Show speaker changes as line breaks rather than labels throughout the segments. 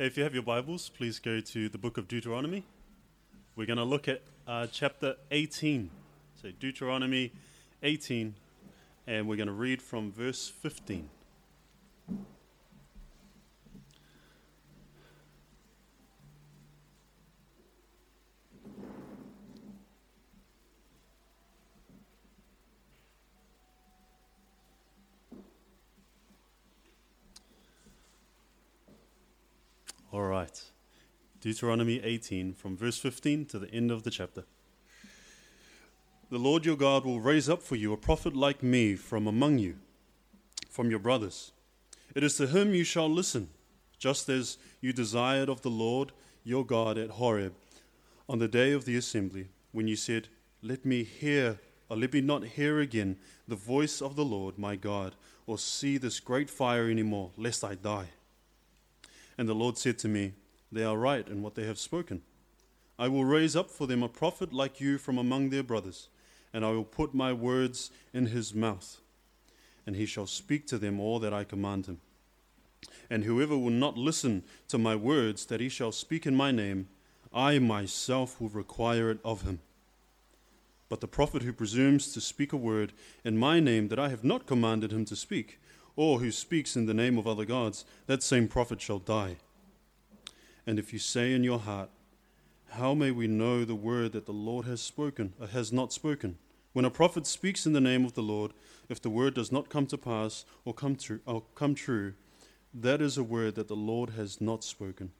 If you have your Bibles, please go to the book of Deuteronomy. We're going to look at uh, chapter 18. So, Deuteronomy 18, and we're going to read from verse 15. All right. Deuteronomy 18, from verse 15 to the end of the chapter. The Lord your God will raise up for you a prophet like me from among you, from your brothers. It is to him you shall listen, just as you desired of the Lord your God at Horeb on the day of the assembly, when you said, Let me hear, or let me not hear again the voice of the Lord my God, or see this great fire any more, lest I die. And the Lord said to me, They are right in what they have spoken. I will raise up for them a prophet like you from among their brothers, and I will put my words in his mouth, and he shall speak to them all that I command him. And whoever will not listen to my words that he shall speak in my name, I myself will require it of him. But the prophet who presumes to speak a word in my name that I have not commanded him to speak, or who speaks in the name of other gods, that same prophet shall die. And if you say in your heart, How may we know the word that the Lord has spoken, or has not spoken? When a prophet speaks in the name of the Lord, if the word does not come to pass or come true, or come true, that is a word that the Lord has not spoken.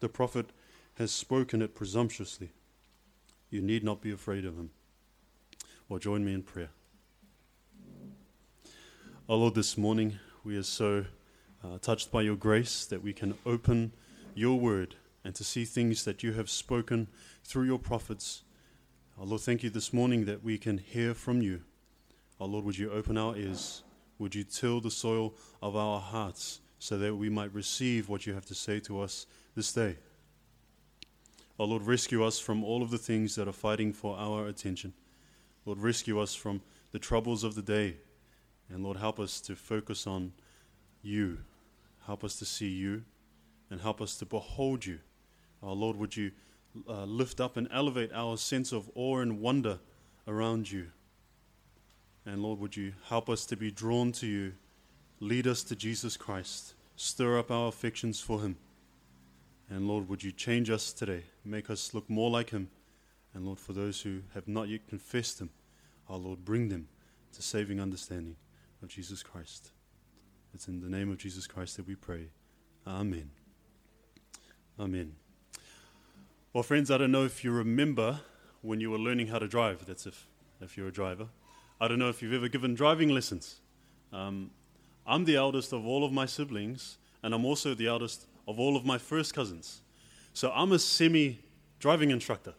The prophet has spoken it presumptuously. You need not be afraid of him. Or join me in prayer. Our Lord, this morning we are so uh, touched by your grace that we can open your word and to see things that you have spoken through your prophets. Our Lord, thank you this morning that we can hear from you. Our Lord, would you open our ears? Would you till the soil of our hearts so that we might receive what you have to say to us this day? Our Lord, rescue us from all of the things that are fighting for our attention. Lord, rescue us from the troubles of the day and Lord, help us to focus on you. Help us to see you and help us to behold you. Our Lord, would you uh, lift up and elevate our sense of awe and wonder around you? And Lord, would you help us to be drawn to you? Lead us to Jesus Christ. Stir up our affections for him. And Lord, would you change us today? Make us look more like him. And Lord, for those who have not yet confessed him, our Lord, bring them to saving understanding of Jesus Christ. It's in the name of Jesus Christ that we pray. Amen. Amen. Well, friends, I don't know if you remember when you were learning how to drive. That's if, if you're a driver. I don't know if you've ever given driving lessons. Um, I'm the eldest of all of my siblings, and I'm also the eldest of all of my first cousins. So I'm a semi driving instructor.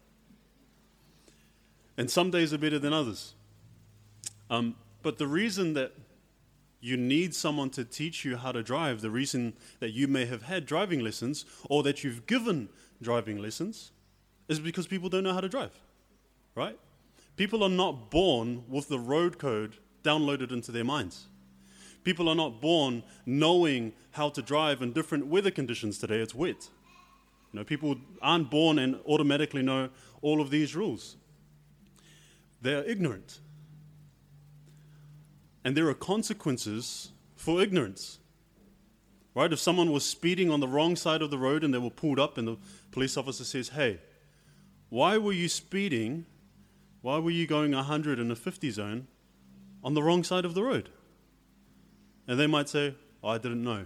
And some days are better than others. Um, but the reason that you need someone to teach you how to drive. The reason that you may have had driving lessons or that you've given driving lessons is because people don't know how to drive, right? People are not born with the road code downloaded into their minds. People are not born knowing how to drive in different weather conditions today. It's wet. You know, people aren't born and automatically know all of these rules. They're ignorant. And there are consequences for ignorance. Right? If someone was speeding on the wrong side of the road and they were pulled up, and the police officer says, Hey, why were you speeding? Why were you going 100 in a 50 zone on the wrong side of the road? And they might say, oh, I didn't know.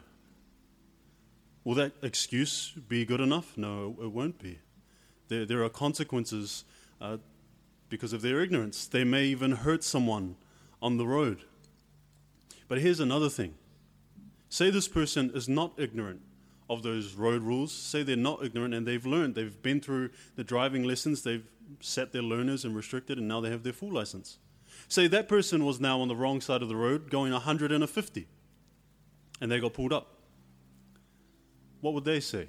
Will that excuse be good enough? No, it won't be. There, there are consequences uh, because of their ignorance. They may even hurt someone on the road. But here's another thing say this person is not ignorant of those road rules. Say they're not ignorant and they've learned, they've been through the driving lessons, they've set their learners and restricted, and now they have their full license. Say that person was now on the wrong side of the road going 150 and they got pulled up. What would they say?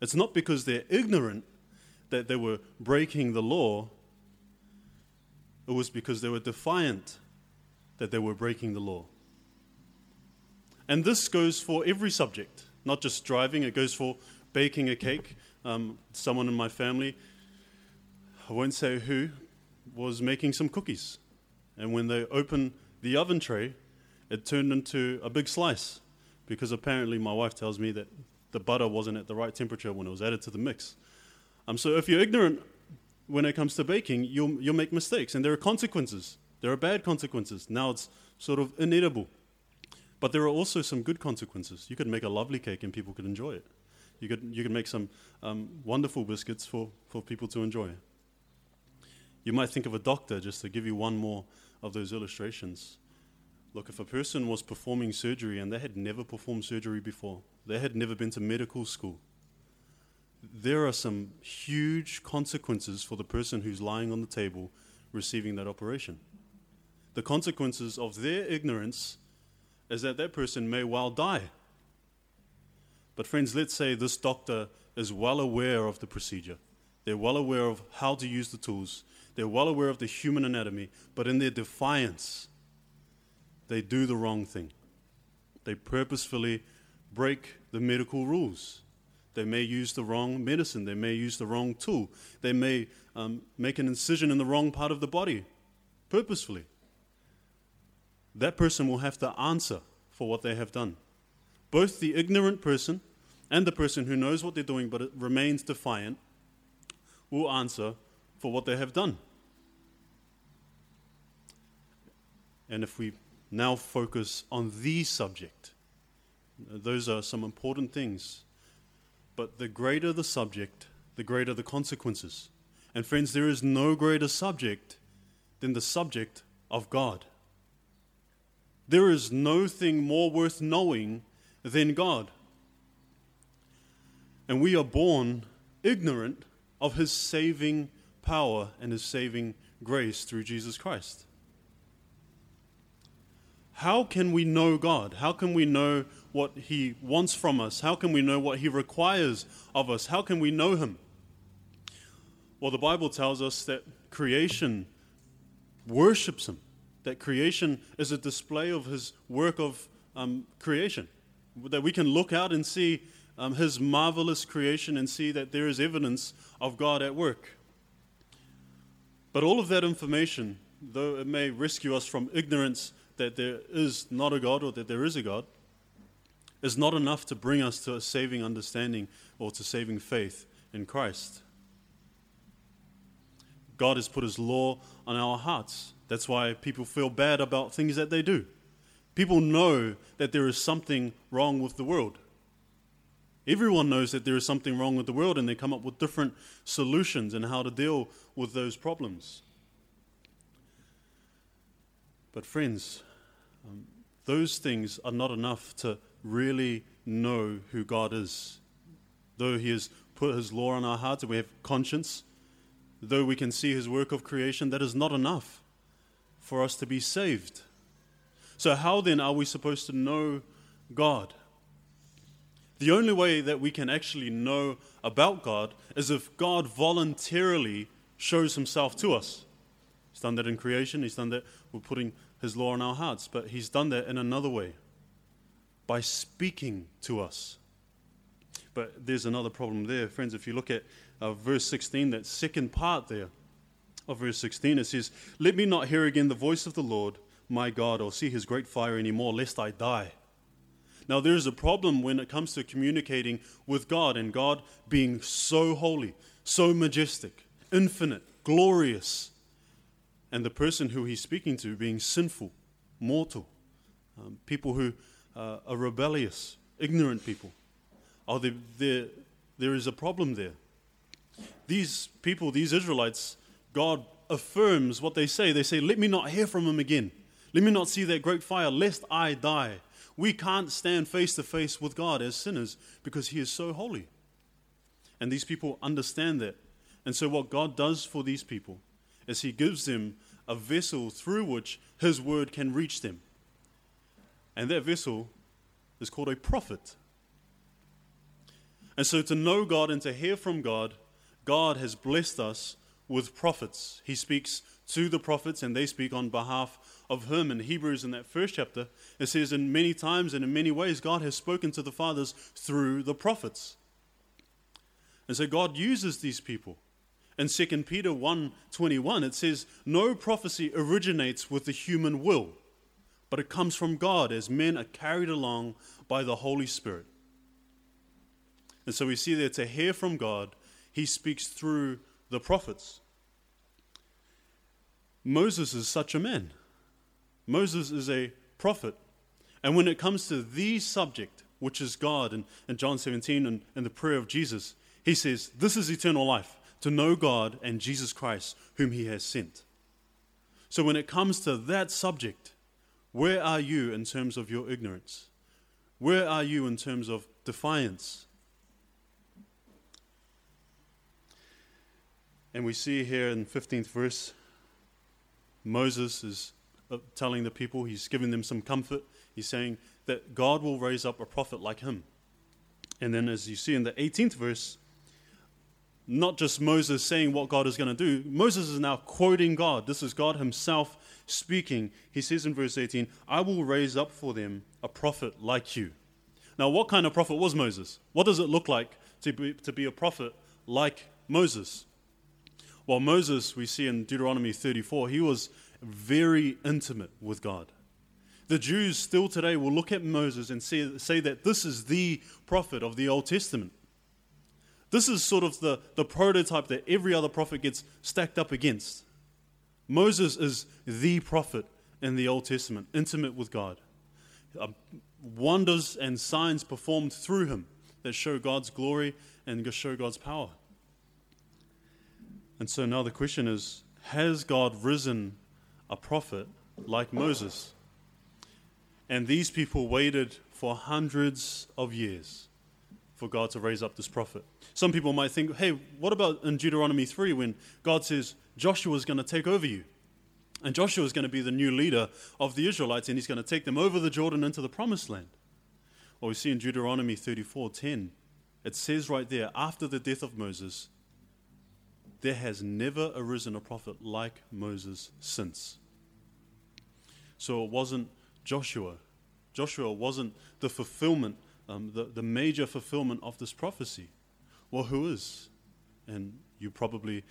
It's not because they're ignorant that they were breaking the law, it was because they were defiant that they were breaking the law. And this goes for every subject. not just driving, it goes for baking a cake. Um, someone in my family, I won't say who, was making some cookies. And when they opened the oven tray, it turned into a big slice because apparently my wife tells me that the butter wasn't at the right temperature when it was added to the mix. Um, so if you're ignorant when it comes to baking, you'll, you'll make mistakes, and there are consequences. There are bad consequences. Now it's sort of inedible. But there are also some good consequences. You could make a lovely cake and people could enjoy it. You could, you could make some um, wonderful biscuits for, for people to enjoy. You might think of a doctor, just to give you one more of those illustrations. Look, if a person was performing surgery and they had never performed surgery before, they had never been to medical school, there are some huge consequences for the person who's lying on the table receiving that operation. The consequences of their ignorance is that that person may well die. But, friends, let's say this doctor is well aware of the procedure. They're well aware of how to use the tools. They're well aware of the human anatomy. But in their defiance, they do the wrong thing. They purposefully break the medical rules. They may use the wrong medicine. They may use the wrong tool. They may um, make an incision in the wrong part of the body purposefully. That person will have to answer for what they have done. Both the ignorant person and the person who knows what they're doing but remains defiant will answer for what they have done. And if we now focus on the subject, those are some important things but the greater the subject, the greater the consequences. And friends, there is no greater subject than the subject of God. There is no thing more worth knowing than God. And we are born ignorant of his saving power and his saving grace through Jesus Christ. How can we know God? How can we know what He wants from us? How can we know what He requires of us? How can we know Him? Well, the Bible tells us that creation worships Him, that creation is a display of His work of um, creation, that we can look out and see um, His marvelous creation and see that there is evidence of God at work. But all of that information, though it may rescue us from ignorance that there is not a God or that there is a God is not enough to bring us to a saving understanding or to saving faith in Christ. God has put His law on our hearts. That's why people feel bad about things that they do. People know that there is something wrong with the world. Everyone knows that there is something wrong with the world, and they come up with different solutions and how to deal with those problems. But, friends, um, those things are not enough to really know who God is. Though He has put His law on our hearts and we have conscience, though we can see His work of creation, that is not enough for us to be saved. So, how then are we supposed to know God? The only way that we can actually know about God is if God voluntarily shows Himself to us. He's done that in creation, He's done that with putting his law in our hearts, but he's done that in another way by speaking to us. But there's another problem there, friends. If you look at uh, verse 16, that second part there of verse 16, it says, Let me not hear again the voice of the Lord my God or see his great fire anymore, lest I die. Now, there's a problem when it comes to communicating with God and God being so holy, so majestic, infinite, glorious, and the person who he's speaking to being sinful, mortal, um, people who uh, are rebellious, ignorant people. Oh, there, there, there is a problem there. These people, these Israelites, God affirms what they say. They say, Let me not hear from him again. Let me not see that great fire, lest I die. We can't stand face to face with God as sinners because he is so holy. And these people understand that. And so, what God does for these people is he gives them a vessel through which his word can reach them. And that vessel is called a prophet. And so to know God and to hear from God, God has blessed us with prophets. He speaks to the prophets and they speak on behalf of him. In Hebrews, in that first chapter, it says, In many times and in many ways, God has spoken to the fathers through the prophets. And so God uses these people. In 2 Peter 1:21 it says no prophecy originates with the human will but it comes from God as men are carried along by the Holy Spirit. And so we see there to hear from God he speaks through the prophets. Moses is such a man. Moses is a prophet. And when it comes to the subject, which is God, and in John 17 and, and the prayer of Jesus, he says, This is eternal life, to know God and Jesus Christ, whom he has sent. So when it comes to that subject, where are you in terms of your ignorance? Where are you in terms of defiance? And we see here in 15th verse, Moses is uh, telling the people, he's giving them some comfort. He's saying that God will raise up a prophet like him. And then, as you see in the 18th verse, not just Moses saying what God is going to do, Moses is now quoting God. This is God himself speaking. He says in verse 18, I will raise up for them a prophet like you. Now, what kind of prophet was Moses? What does it look like to be, to be a prophet like Moses? While Moses, we see in Deuteronomy 34, he was very intimate with God. The Jews still today will look at Moses and say, say that this is the prophet of the Old Testament. This is sort of the, the prototype that every other prophet gets stacked up against. Moses is the prophet in the Old Testament, intimate with God. Uh, wonders and signs performed through him that show God's glory and show God's power. And so now the question is Has God risen a prophet like Moses? And these people waited for hundreds of years for God to raise up this prophet. Some people might think, hey, what about in Deuteronomy 3 when God says Joshua is going to take over you? And Joshua is going to be the new leader of the Israelites and he's going to take them over the Jordan into the promised land. Well, we see in Deuteronomy 34:10, it says right there, after the death of Moses, there has never arisen a prophet like Moses since. So it wasn't Joshua. Joshua wasn't the fulfillment, um, the, the major fulfillment of this prophecy. Well, who is? And you probably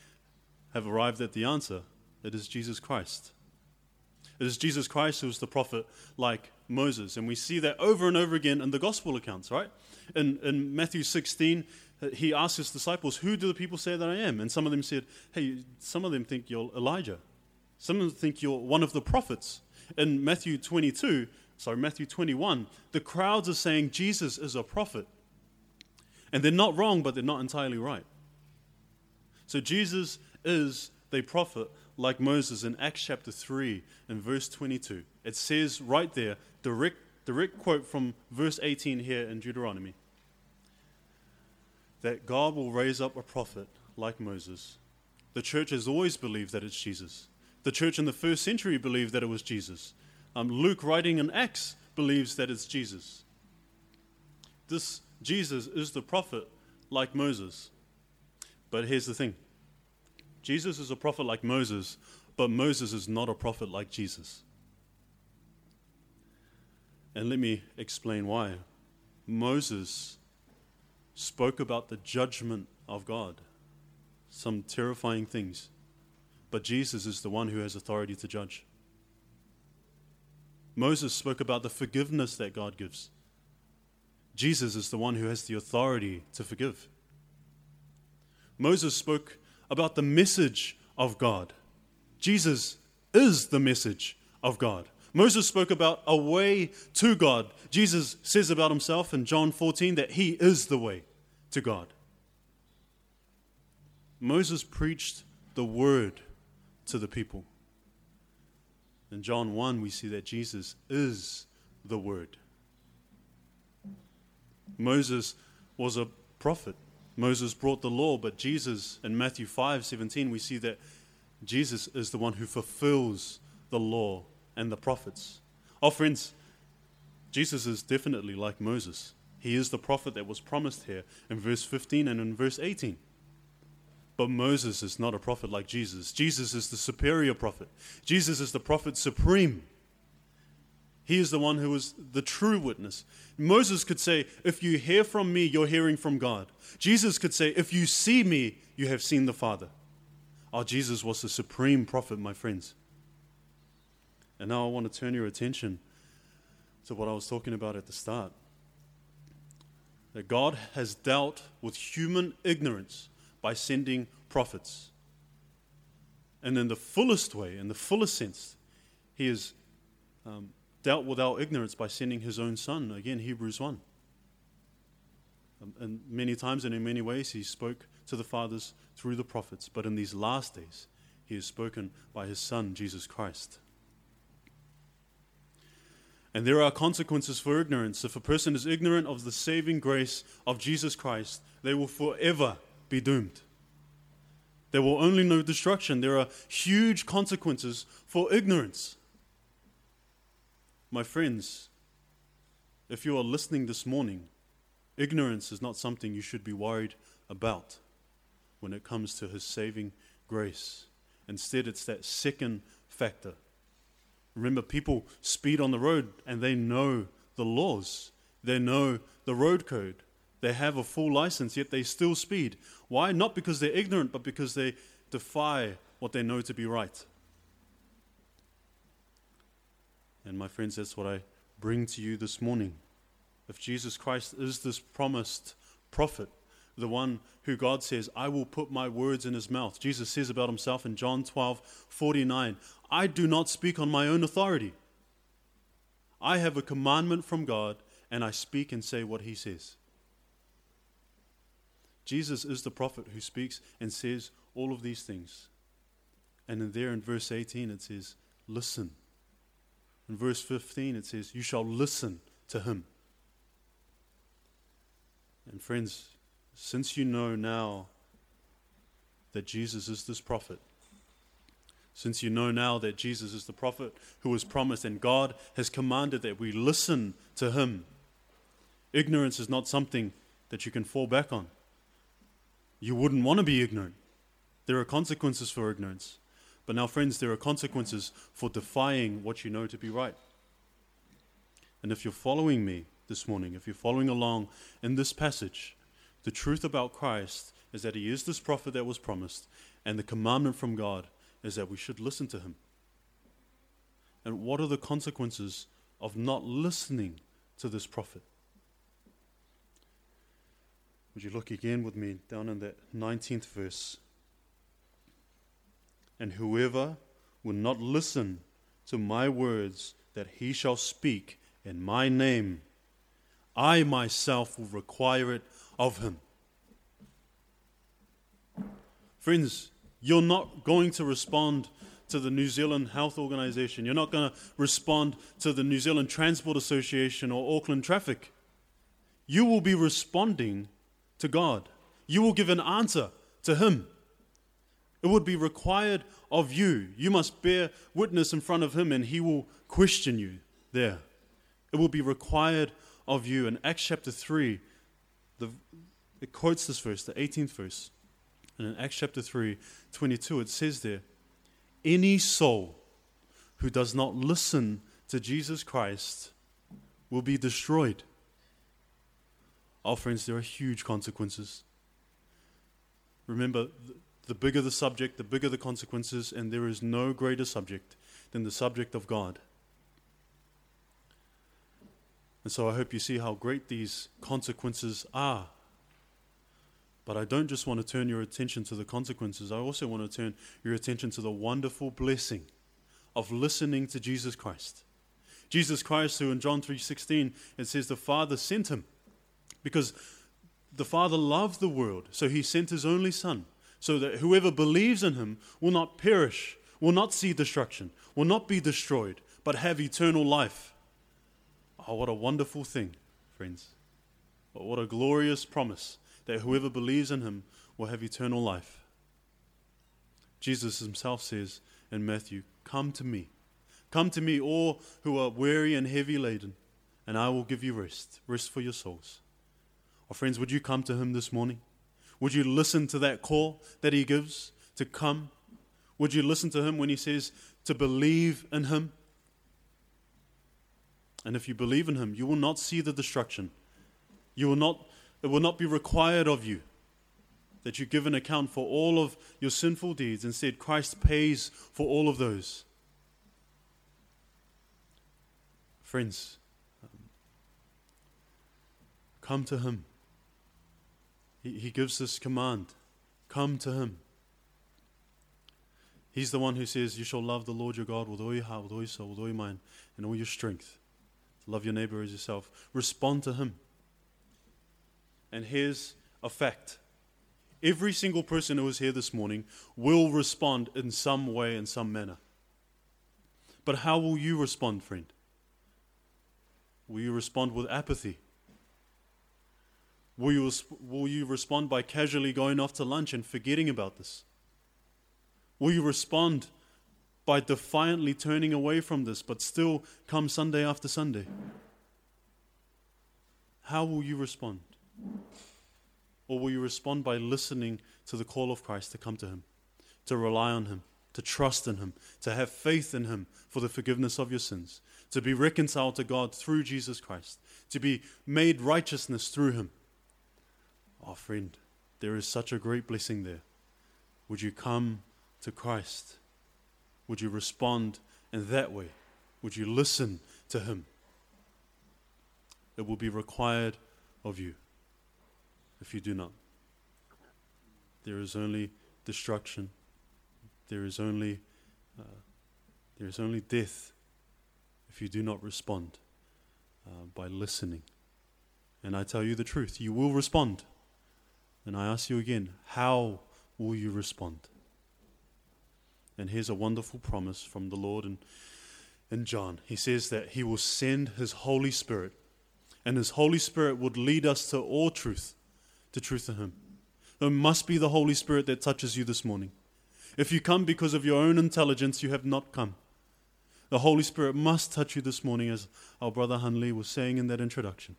have arrived at the answer. It is Jesus Christ. It is Jesus Christ who is the prophet like Moses. And we see that over and over again in the gospel accounts, right? In, in Matthew 16, he asked his disciples, Who do the people say that I am? And some of them said, Hey, some of them think you're Elijah. Some of them think you're one of the prophets. In Matthew 22, sorry, Matthew 21, the crowds are saying Jesus is a prophet. And they're not wrong, but they're not entirely right. So Jesus is the prophet like Moses in Acts chapter 3 and verse 22. It says right there, direct, direct quote from verse 18 here in Deuteronomy that God will raise up a prophet like Moses. The church has always believed that it's Jesus. The church in the first century believed that it was Jesus. Um, Luke, writing in Acts, believes that it's Jesus. This Jesus is the prophet like Moses. But here's the thing Jesus is a prophet like Moses, but Moses is not a prophet like Jesus. And let me explain why. Moses spoke about the judgment of God, some terrifying things. But Jesus is the one who has authority to judge. Moses spoke about the forgiveness that God gives. Jesus is the one who has the authority to forgive. Moses spoke about the message of God. Jesus is the message of God. Moses spoke about a way to God. Jesus says about himself in John 14 that he is the way to God. Moses preached the word to the people. In John 1, we see that Jesus is the word. Moses was a prophet. Moses brought the law, but Jesus, in Matthew 5 17, we see that Jesus is the one who fulfills the law and the prophets. Oh, friends, Jesus is definitely like Moses. He is the prophet that was promised here in verse 15 and in verse 18. But Moses is not a prophet like Jesus. Jesus is the superior prophet. Jesus is the prophet supreme. He is the one who is the true witness. Moses could say, If you hear from me, you're hearing from God. Jesus could say, If you see me, you have seen the Father. Oh, Jesus was the supreme prophet, my friends. And now I want to turn your attention to what I was talking about at the start. That God has dealt with human ignorance by sending prophets. And in the fullest way, in the fullest sense, He has um, dealt with our ignorance by sending His own Son. Again, Hebrews 1. Um, and many times and in many ways, He spoke to the fathers through the prophets. But in these last days, He has spoken by His Son, Jesus Christ. And there are consequences for ignorance. If a person is ignorant of the saving grace of Jesus Christ, they will forever be doomed. There will only know destruction. There are huge consequences for ignorance. My friends, if you are listening this morning, ignorance is not something you should be worried about when it comes to His saving grace. Instead, it's that second factor. Remember, people speed on the road and they know the laws, they know the road code. They have a full license, yet they still speed. Why? Not because they're ignorant, but because they defy what they know to be right. And my friends, that's what I bring to you this morning. If Jesus Christ is this promised prophet, the one who God says, I will put my words in his mouth. Jesus says about himself in John 12 49, I do not speak on my own authority. I have a commandment from God, and I speak and say what he says. Jesus is the prophet who speaks and says all of these things. And in there in verse 18 it says, Listen. In verse 15 it says, You shall listen to him. And friends, since you know now that Jesus is this prophet, since you know now that Jesus is the prophet who was promised and God has commanded that we listen to him, ignorance is not something that you can fall back on you wouldn't want to be ignorant. There are consequences for ignorance. But now, friends, there are consequences for defying what you know to be right. And if you're following me this morning, if you're following along in this passage, the truth about Christ is that he is this prophet that was promised, and the commandment from God is that we should listen to him. And what are the consequences of not listening to this prophet? Would you look again with me down in that 19th verse? And whoever will not listen to my words that he shall speak in my name, I myself will require it of him. Friends, you're not going to respond to the New Zealand Health Organization. You're not going to respond to the New Zealand Transport Association or Auckland Traffic. You will be responding to God. You will give an answer to Him. It would be required of you. You must bear witness in front of Him, and He will question you there. It will be required of you. In Acts chapter 3, the, it quotes this verse, the 18th verse. And in Acts chapter 3, 22, it says there, Any soul who does not listen to Jesus Christ will be destroyed. Oh, friends, there are huge consequences. Remember, the bigger the subject, the bigger the consequences, and there is no greater subject than the subject of God. And so I hope you see how great these consequences are. But I don't just want to turn your attention to the consequences, I also want to turn your attention to the wonderful blessing of listening to Jesus Christ. Jesus Christ, who in John 3:16 it says the Father sent him because the Father loved the world, so he sent his only Son, so that whoever believes in him will not perish, will not see destruction, will not be destroyed, but have eternal life. Oh, what a wonderful thing, friends. Oh, what a glorious promise that whoever believes in him will have eternal life. Jesus himself says in Matthew, Come to me. Come to me, all who are weary and heavy laden, and I will give you rest, rest for your souls. Oh, friends, would you come to Him this morning? Would you listen to that call that He gives to come? Would you listen to Him when He says to believe in Him? And if you believe in Him, you will not see the destruction. You will not, it will not be required of you that you give an account for all of your sinful deeds. Instead, Christ pays for all of those. Friends, um, come to Him. He, he gives this command come to Him. He's the one who says, You shall love the Lord your God with all your heart, with all your soul, with all your mind, and all your strength. Love your neighbor as yourself. Respond to Him. And here's a fact every single person who is here this morning will respond in some way, in some manner. But how will you respond, friend? Will you respond with apathy? Will you, will you respond by casually going off to lunch and forgetting about this? Will you respond by defiantly turning away from this, but still come Sunday after Sunday? How will you respond? Or will you respond by listening to the call of Christ to come to Him, to rely on Him, to trust in Him, to have faith in Him for the forgiveness of your sins, to be reconciled to God through Jesus Christ, to be made righteousness through Him? Oh, friend, there is such a great blessing there. Would you come to Christ? Would you respond in that way? Would you listen to Him? It will be required of you if you do not. There is only destruction. There is only uh, there is only death if you do not respond uh, by listening. And I tell you the truth, you will respond. And I ask you again, how will you respond? And here's a wonderful promise from the Lord in, in John. He says that He will send His Holy Spirit, and His Holy Spirit would lead us to all truth to truth in Him. It must be the Holy Spirit that touches you this morning. If you come because of your own intelligence, you have not come. The Holy Spirit must touch you this morning, as our brother Hanley was saying in that introduction.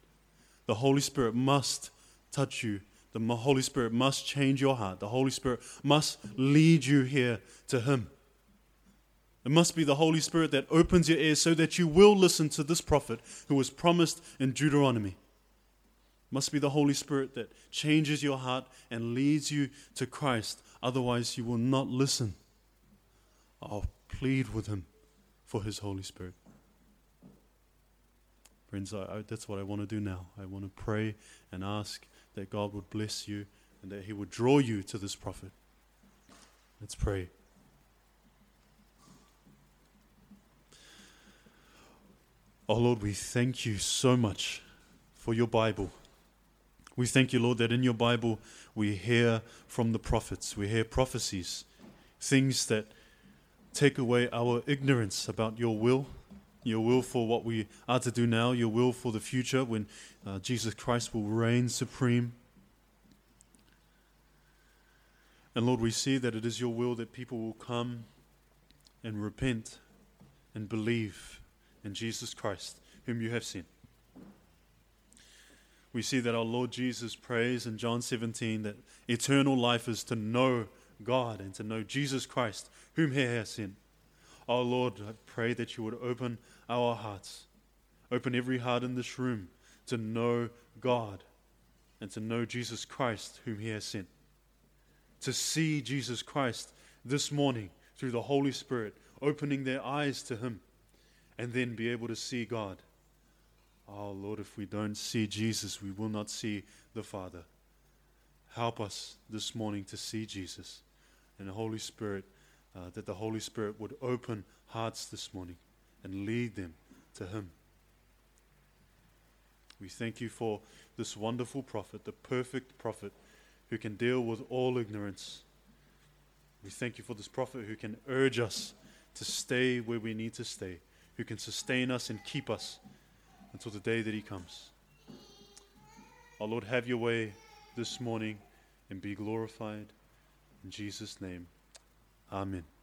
The Holy Spirit must touch you. The Holy Spirit must change your heart. The Holy Spirit must lead you here to Him. It must be the Holy Spirit that opens your ears so that you will listen to this prophet who was promised in Deuteronomy must be the Holy Spirit that changes your heart and leads you to Christ. Otherwise, you will not listen. I'll plead with Him for His Holy Spirit. Friends, I, I, that's what I want to do now. I want to pray and ask that God would bless you and that He would draw you to this prophet. Let's pray. Oh Lord, we thank you so much for your Bible. We thank you, Lord, that in your Bible we hear from the prophets, we hear prophecies, things that take away our ignorance about your will, your will for what we are to do now, your will for the future when uh, Jesus Christ will reign supreme. And Lord, we see that it is your will that people will come and repent and believe in Jesus Christ, whom you have sent we see that our Lord Jesus prays in John 17 that eternal life is to know God and to know Jesus Christ, whom He has sent. Our Lord, I pray that you would open our hearts, open every heart in this room to know God and to know Jesus Christ, whom He has sent. To see Jesus Christ this morning through the Holy Spirit, opening their eyes to Him, and then be able to see God Oh, Lord, if we don't see Jesus, we will not see the Father. Help us this morning to see Jesus and the Holy Spirit, uh, that the Holy Spirit would open hearts this morning and lead them to Him. We thank you for this wonderful prophet, the perfect prophet who can deal with all ignorance. We thank you for this prophet who can urge us to stay where we need to stay, who can sustain us and keep us until the day that He comes. Our Lord, have your way this morning and be glorified. In Jesus' name, Amen.